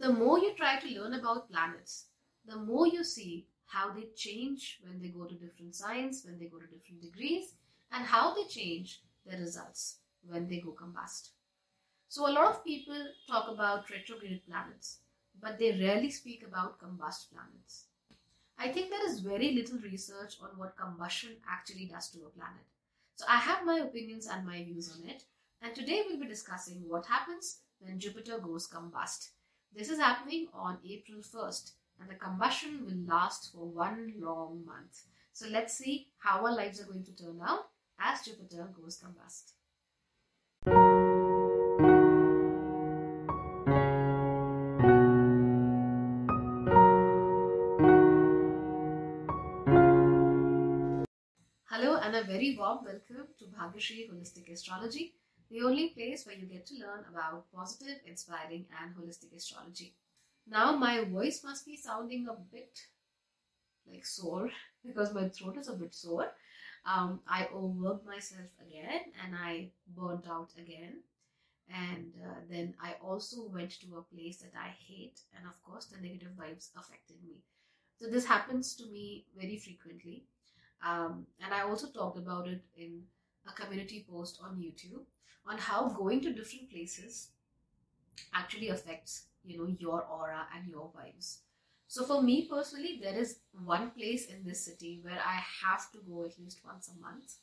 the more you try to learn about planets, the more you see how they change when they go to different signs, when they go to different degrees, and how they change their results when they go combust. So, a lot of people talk about retrograde planets, but they rarely speak about combust planets. I think there is very little research on what combustion actually does to a planet. So, I have my opinions and my views on it, and today we'll be discussing what happens when Jupiter goes combust. This is happening on April 1st, and the combustion will last for one long month. So, let's see how our lives are going to turn out as Jupiter goes combust. Hello and a very warm welcome to Bhagyashree Holistic Astrology, the only place where you get to learn about positive, inspiring, and holistic astrology. Now, my voice must be sounding a bit like sore because my throat is a bit sore. Um, I overworked myself again and I burnt out again. And uh, then I also went to a place that I hate, and of course, the negative vibes affected me. So, this happens to me very frequently um, and I also talked about it in a community post on YouTube on how going to different places actually affects you know your aura and your vibes. So for me personally, there is one place in this city where I have to go at least once a month.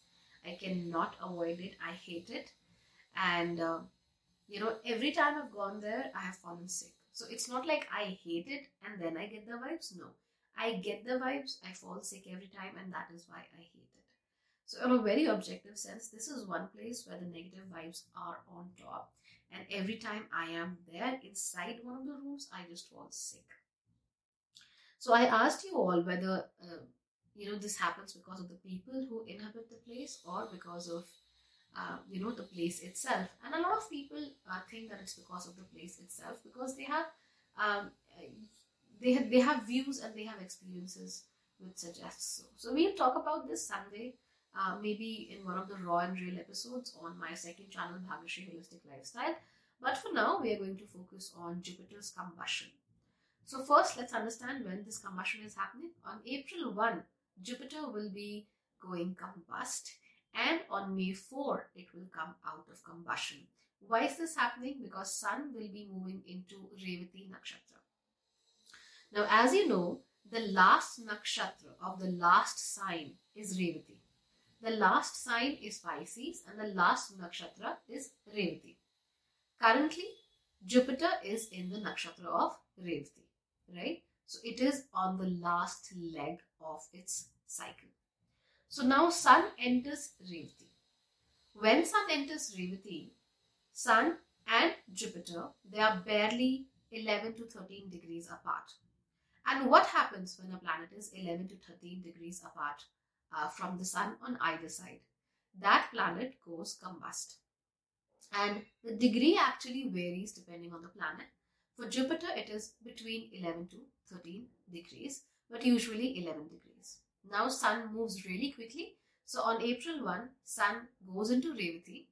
I cannot avoid it. I hate it, and uh, you know every time I've gone there, I have fallen sick. So it's not like I hate it and then I get the vibes. No, I get the vibes, I fall sick every time, and that is why I hate it. So, in a very objective sense, this is one place where the negative vibes are on top, and every time I am there inside one of the rooms, I just fall sick. So, I asked you all whether uh, you know this happens because of the people who inhabit the place or because of uh, you know the place itself and a lot of people uh, think that it's because of the place itself because they have um, they have they have views and they have experiences which suggest so. So we'll talk about this Sunday, uh, maybe in one of the raw and real episodes on my second channel, Bhagyashree Holistic Lifestyle. But for now, we are going to focus on Jupiter's combustion. So first, let's understand when this combustion is happening. On April 1, Jupiter will be going combust and on May 4, it will come out of combustion. Why is this happening? Because Sun will be moving into Revati Nakshatra. Now, as you know, the last nakshatra of the last sign is Revati. The last sign is Pisces and the last nakshatra is Revati. Currently, Jupiter is in the nakshatra of Revati, right? So it is on the last leg of its cycle. So now Sun enters Revati. When Sun enters Revati, Sun and Jupiter, they are barely 11 to 13 degrees apart. And what happens when a planet is 11 to 13 degrees apart uh, from the sun on either side? That planet goes combust. And the degree actually varies depending on the planet. For Jupiter, it is between 11 to 13 degrees, but usually 11 degrees. Now, Sun moves really quickly. So, on April 1, Sun goes into Revati,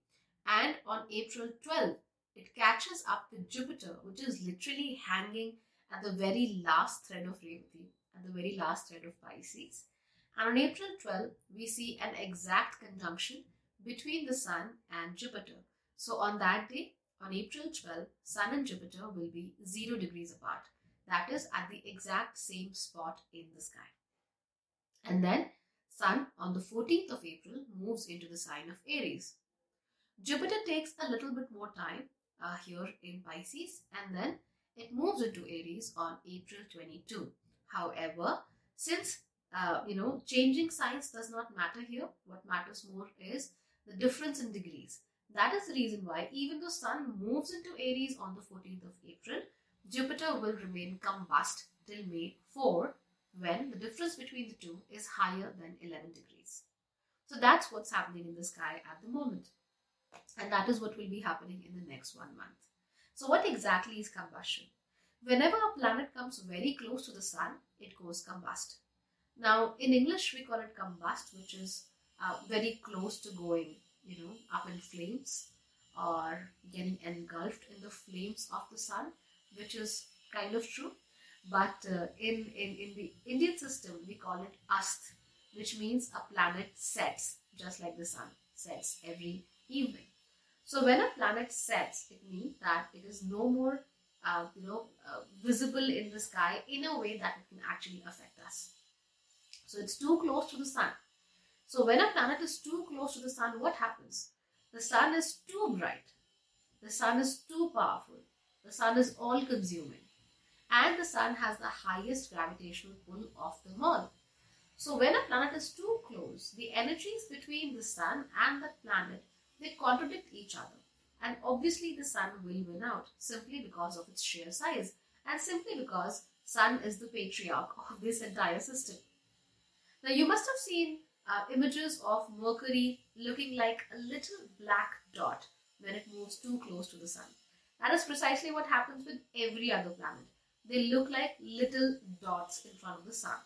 and on April 12, it catches up with Jupiter, which is literally hanging at the very last thread of Revati, at the very last thread of Pisces. And on April 12, we see an exact conjunction between the Sun and Jupiter. So on that day, on April 12, Sun and Jupiter will be 0 degrees apart. That is at the exact same spot in the sky. And then Sun on the 14th of April moves into the sign of Aries. Jupiter takes a little bit more time uh, here in Pisces and then it moves into Aries on April 22. However, since uh, you know changing signs does not matter here, what matters more is the difference in degrees. That is the reason why even though Sun moves into Aries on the 14th of April, Jupiter will remain combust till May 4 when the difference between the two is higher than 11 degrees. So that's what's happening in the sky at the moment. And that is what will be happening in the next one month. So, what exactly is combustion? Whenever a planet comes very close to the sun, it goes combust. Now, in English, we call it combust, which is uh, very close to going, you know, up in flames or getting engulfed in the flames of the sun, which is kind of true. But uh, in, in, in the Indian system, we call it ast, which means a planet sets, just like the sun sets every evening. So when a planet sets, it means that it is no more, uh, you know, uh, visible in the sky in a way that it can actually affect us. So it's too close to the sun. So when a planet is too close to the sun, what happens? The sun is too bright. The sun is too powerful. The sun is all consuming. And the sun has the highest gravitational pull of them all. So when a planet is too close, the energies between the sun and the planet they contradict each other. And obviously the sun will win out simply because of its sheer size and simply because sun is the patriarch of this entire system. Now you must have seen uh, images of Mercury looking like a little black dot when it moves too close to the sun. That is precisely what happens with every other planet. They look like little dots in front of the sun.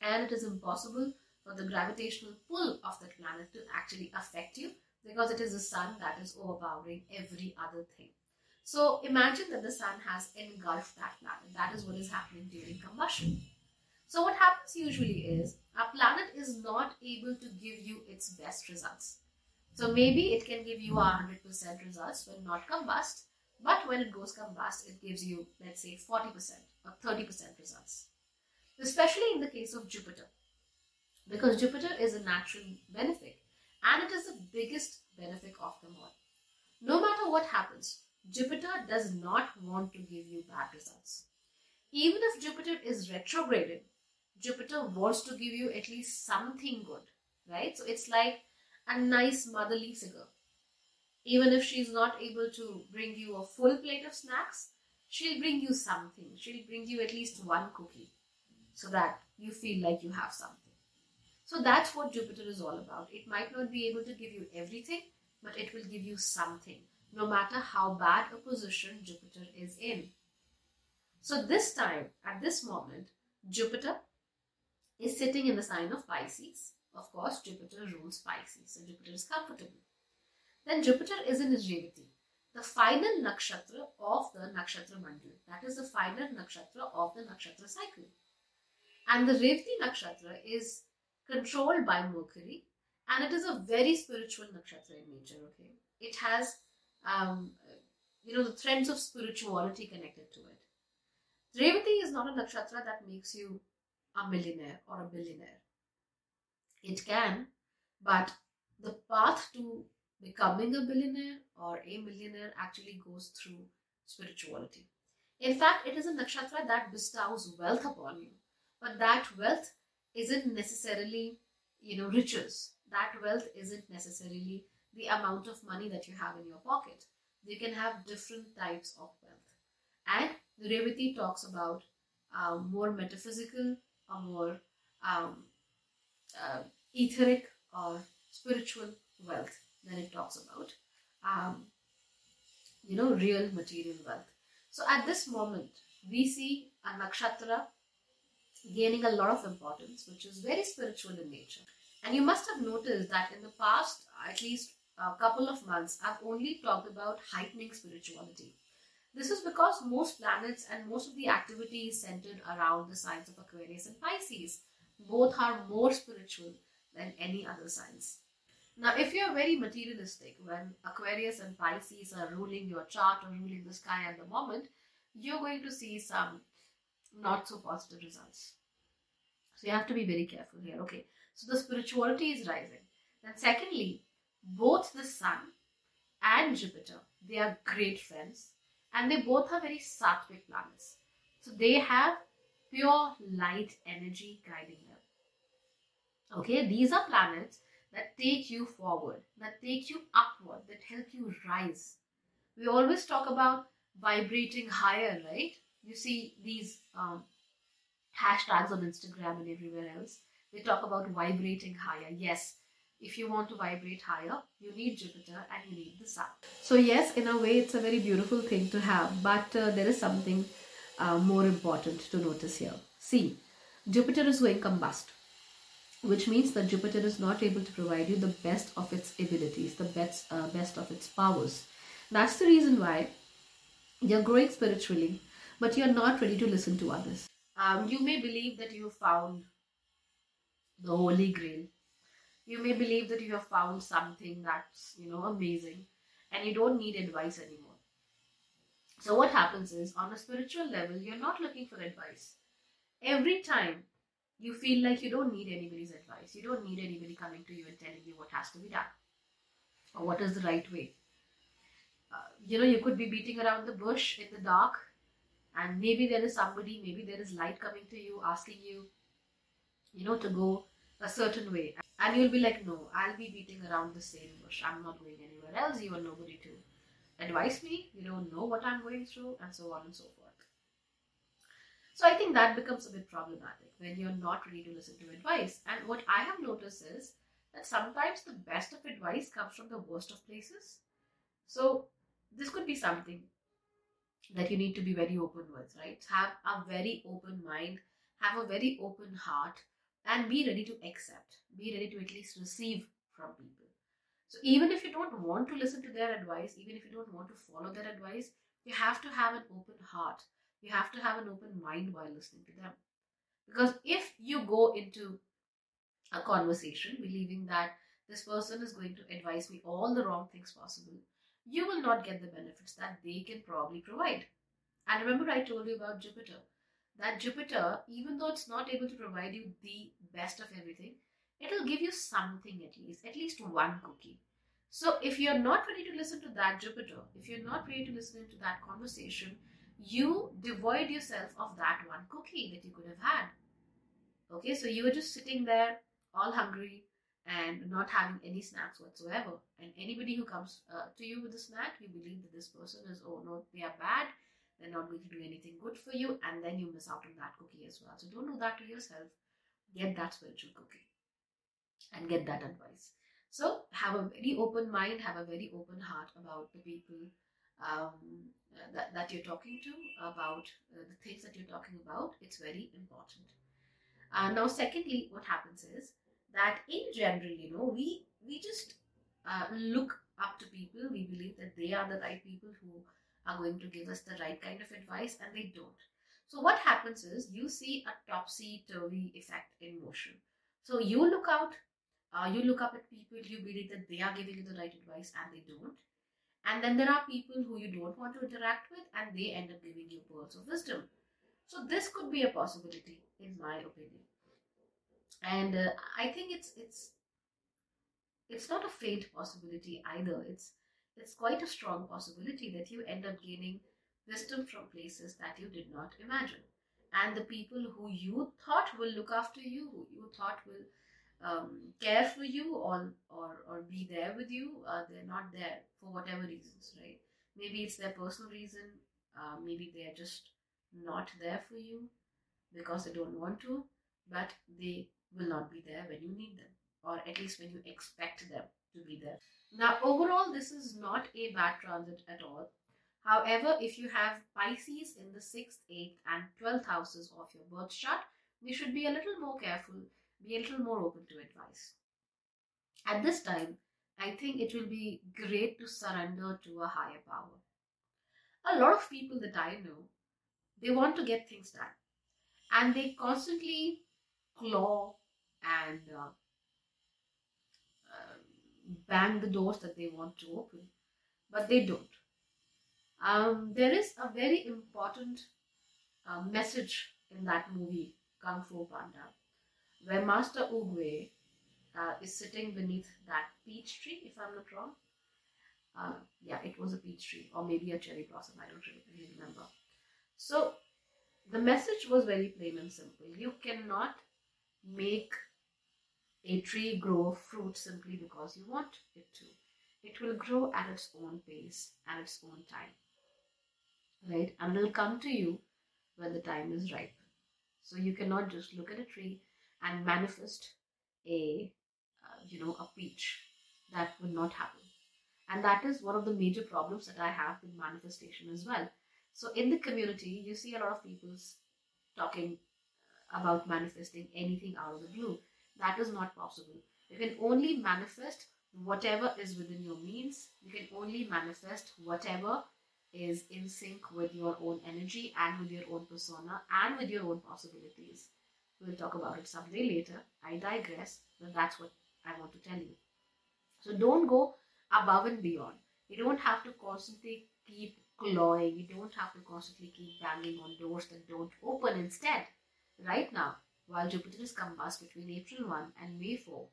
And it is impossible for the gravitational pull of that planet to actually affect you because it is the sun that is overpowering every other thing. So imagine that the sun has engulfed that planet. That is what is happening during combustion. So what happens usually is a planet is not able to give you its best results. So maybe it can give you a 100% results when not combust, but when it goes combust, it gives you, let's say, 40% or 30% results. Especially in the case of Jupiter. Because Jupiter is a natural benefic and it is the biggest benefic of them all. No matter what happens, Jupiter does not want to give you bad results. Even if Jupiter is retrograded, Jupiter wants to give you at least something good, right? So it's like a nice motherly figure. Even if she's not able to bring you a full plate of snacks, she'll bring you something. She'll bring you at least one cookie so that you feel like you have something. So that's what Jupiter is all about. It might not be able to give you everything, but it will give you something, no matter how bad a position Jupiter is in. So this time, at this moment, Jupiter is sitting in the sign of Pisces. Of course, Jupiter rules Pisces, so Jupiter is comfortable. Then Jupiter is in Revati, the final nakshatra of the nakshatra mandala. That is the final nakshatra of the nakshatra cycle. And the Revati nakshatra is controlled by Mercury, and it is a very spiritual nakshatra in nature. Okay, it has, um, you know, the threads of spirituality connected to it. Revati is not a nakshatra that makes you a millionaire or a billionaire. It can, but the path to becoming a billionaire or a millionaire actually goes through spirituality. In fact, it is a nakshatra that bestows wealth upon you, but that wealth isn't necessarily, you know, riches. That wealth isn't necessarily the amount of money that you have in your pocket. You can have different types of wealth. And Revati talks about um, more metaphysical or more um, uh, etheric or spiritual wealth than it talks about, um, you know, real material wealth. So at this moment, we see a nakshatra gaining a lot of importance, which is very spiritual in nature. And you must have noticed that in the past, at least a couple of months, I've only talked about heightening spirituality. This is because most planets and most of the activity is centered around the signs of Aquarius and Pisces. Both are more spiritual than any other signs. Now, if you're very materialistic, when Aquarius and Pisces are ruling your chart or ruling the sky at the moment, you're going to see some not so positive results. So you have to be very careful here. Okay, so the spirituality is rising. Then, secondly, both the Sun and Jupiter they are great friends, and they both are very sattvic planets. So they have pure light energy guiding them. Okay, these are planets that take you forward, that take you upward, that help you rise. We always talk about vibrating higher, right? you see these um, hashtags on Instagram and everywhere else. They talk about vibrating higher. Yes, if you want to vibrate higher, you need Jupiter and you need the Sun. So, yes, in a way, it's a very beautiful thing to have, but uh, there is something uh, more important to notice here. See, Jupiter is going combust, which means that Jupiter is not able to provide you the best of its abilities, the best, uh, best of its powers. That's the reason why you're growing spiritually, but you're not ready to listen to others. Um, you may believe that you found the Holy Grail. You may believe that you have found something that's, you know, amazing and you don't need advice anymore. So, what happens is on a spiritual level, you're not looking for advice. Every time you feel like you don't need anybody's advice, you don't need anybody coming to you and telling you what has to be done or what is the right way. Uh, you know, you could be beating around the bush in the dark, and maybe there is somebody, maybe there is light coming to you asking you, you know, to go a certain way. And you'll be like, no, I'll be beating around the same bush. I'm not going anywhere else. You are nobody to advise me. You don't know what I'm going through, and so on and so forth. So I think that becomes a bit problematic when you're not ready to listen to advice. And what I have noticed is that sometimes the best of advice comes from the worst of places. So this could be something that you need to be very open with, right? Have a very open mind, have a very open heart, and be ready to accept, be ready to at least receive from people. So even if you don't want to listen to their advice, even if you don't want to follow their advice, you have to have an open heart. You have to have an open mind while listening to them. Because if you go into a conversation believing that this person is going to advise me all the wrong things possible, you will not get the benefits that they can probably provide. And remember, I told you about Jupiter that Jupiter, even though it's not able to provide you the best of everything, it'll give you something at least, at least one cookie. So if you're not ready to listen to that Jupiter, if you're not ready to listen to that conversation, you devoid yourself of that one cookie that you could have had. Okay, so you were just sitting there all hungry and not having any snacks whatsoever. And anybody who comes uh, to you with a snack, you believe that this person is, oh no, they are bad they're not going to do anything good for you, and then you miss out on that cookie as well. So don't do that to yourself. Get that spiritual cookie and get that advice. So have a very open mind, have a very open heart about the people um, that, that you're talking to, about uh, the things that you're talking about. It's very important. Uh, now, secondly, what happens is that in general, you know, we we just uh, look up to people. We believe that they are the right people who are going to give us the right kind of advice and they don't. So what happens is you see a topsy-turvy effect in motion. So you look out, uh, you look up at people, you believe that they are giving you the right advice and they don't. And then there are people who you don't want to interact with and they end up giving you pearls of wisdom. So this could be a possibility in my opinion. And uh, I think it's it's it's not a faint possibility either. It's it's quite a strong possibility that you end up gaining wisdom from places that you did not imagine. And the people who you thought will look after you, who you thought will um, care for you or, or, or be there with you, uh, they're not there for whatever reasons, right? Maybe it's their personal reason, uh, maybe they're just not there for you because they don't want to, but they will not be there when you need them, or at least when you expect them to be there. Now, overall, this is not a bad transit at all. However, if you have Pisces in the 6th, 8th, and 12th houses of your birth chart, you should be a little more careful, be a little more open to advice. At this time, I think it will be great to surrender to a higher power. A lot of people that I know, they want to get things done and they constantly claw and uh, bang the doors that they want to open, but they don't. Um, there is a very important uh, message in that movie, Kung Fu Panda, where Master Oogway uh, is sitting beneath that peach tree, if I'm not wrong. Uh, yeah, it was a peach tree, or maybe a cherry blossom, I don't really remember. So, the message was very plain and simple. You cannot make a tree grow fruit simply because you want it to. It will grow at its own pace, at its own time. Right? And it'll come to you when the time is ripe. So you cannot just look at a tree and manifest a, uh, you know, a peach. That will not happen. And that is one of the major problems that I have with manifestation as well. So in the community, you see a lot of people talking about manifesting anything out of the blue. That is not possible. You can only manifest whatever is within your means. You can only manifest whatever is in sync with your own energy and with your own persona and with your own possibilities. We'll talk about it someday later. I digress, but that's what I want to tell you. So don't go above and beyond. You don't have to constantly keep clawing. You don't have to constantly keep banging on doors that don't open. Instead, right now, while Jupiter is combust between April 1 and May 4,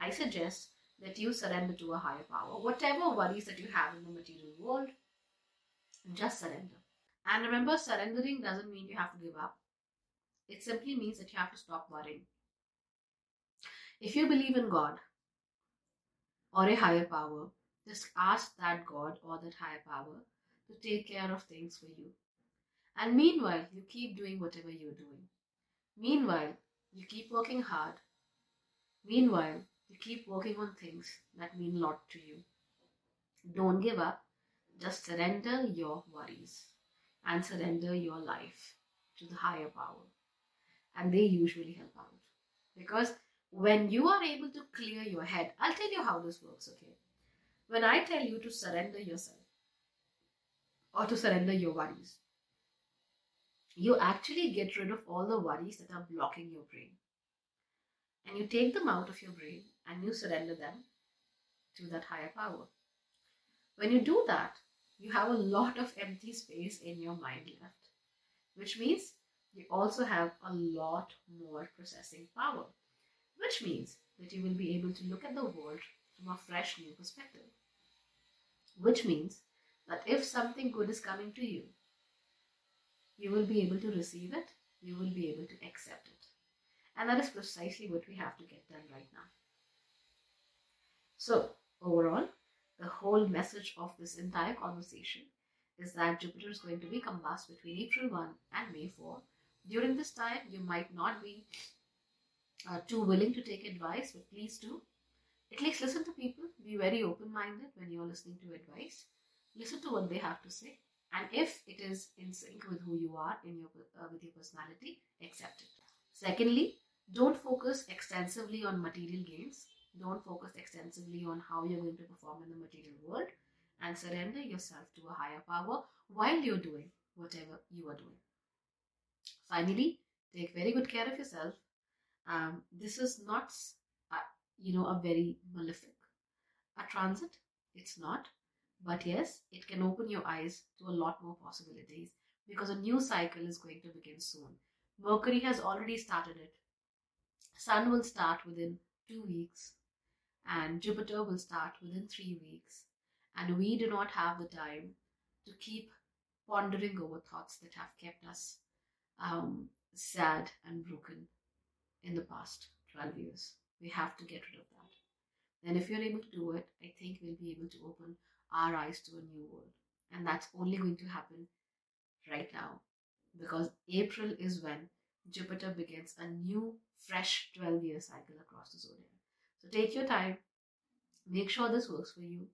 I suggest that you surrender to a higher power. Whatever worries that you have in the material world, just surrender. And remember, surrendering doesn't mean you have to give up. It simply means that you have to stop worrying. If you believe in God or a higher power, just ask that God or that higher power to take care of things for you. And meanwhile, you keep doing whatever you're doing. Meanwhile, you keep working hard. Meanwhile, you keep working on things that mean a lot to you. Don't give up. Just surrender your worries and surrender your life to the higher power. And they usually help out. Because when you are able to clear your head, I'll tell you how this works, okay? When I tell you to surrender yourself or to surrender your worries, you actually get rid of all the worries that are blocking your brain. And you take them out of your brain and you surrender them to that higher power. When you do that, you have a lot of empty space in your mind left, which means you also have a lot more processing power, which means that you will be able to look at the world from a fresh new perspective. Which means that if something good is coming to you, you will be able to receive it, you will be able to accept it. And that is precisely what we have to get done right now. So, overall, the whole message of this entire conversation is that Jupiter is going to be combust between April 1 and May 4. During this time, you might not be uh, too willing to take advice, but please do. At least listen to people. Be very open minded when you're listening to advice. Listen to what they have to say. And if it is in sync with who you are in your uh, with your personality, accept it. Secondly, don't focus extensively on material gains. Don't focus extensively on how you're going to perform in the material world and surrender yourself to a higher power while you're doing whatever you are doing. Finally, take very good care of yourself. Um, this is not, a, you know, a very malefic a transit. It's not. But yes, it can open your eyes to a lot more possibilities because a new cycle is going to begin soon. Mercury has already started it. Sun will start within two weeks, and Jupiter will start within three weeks. And we do not have the time to keep pondering over thoughts that have kept us um, sad and broken in the past 12 years. We have to get rid of that. And if you're able to do it, I think we'll be able to open our eyes to a new world. And that's only going to happen right now because April is when Jupiter begins a new, fresh 12 year cycle across the zodiac. So take your time, make sure this works for you,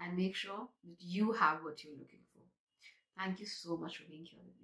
and make sure that you have what you're looking for. Thank you so much for being here with me.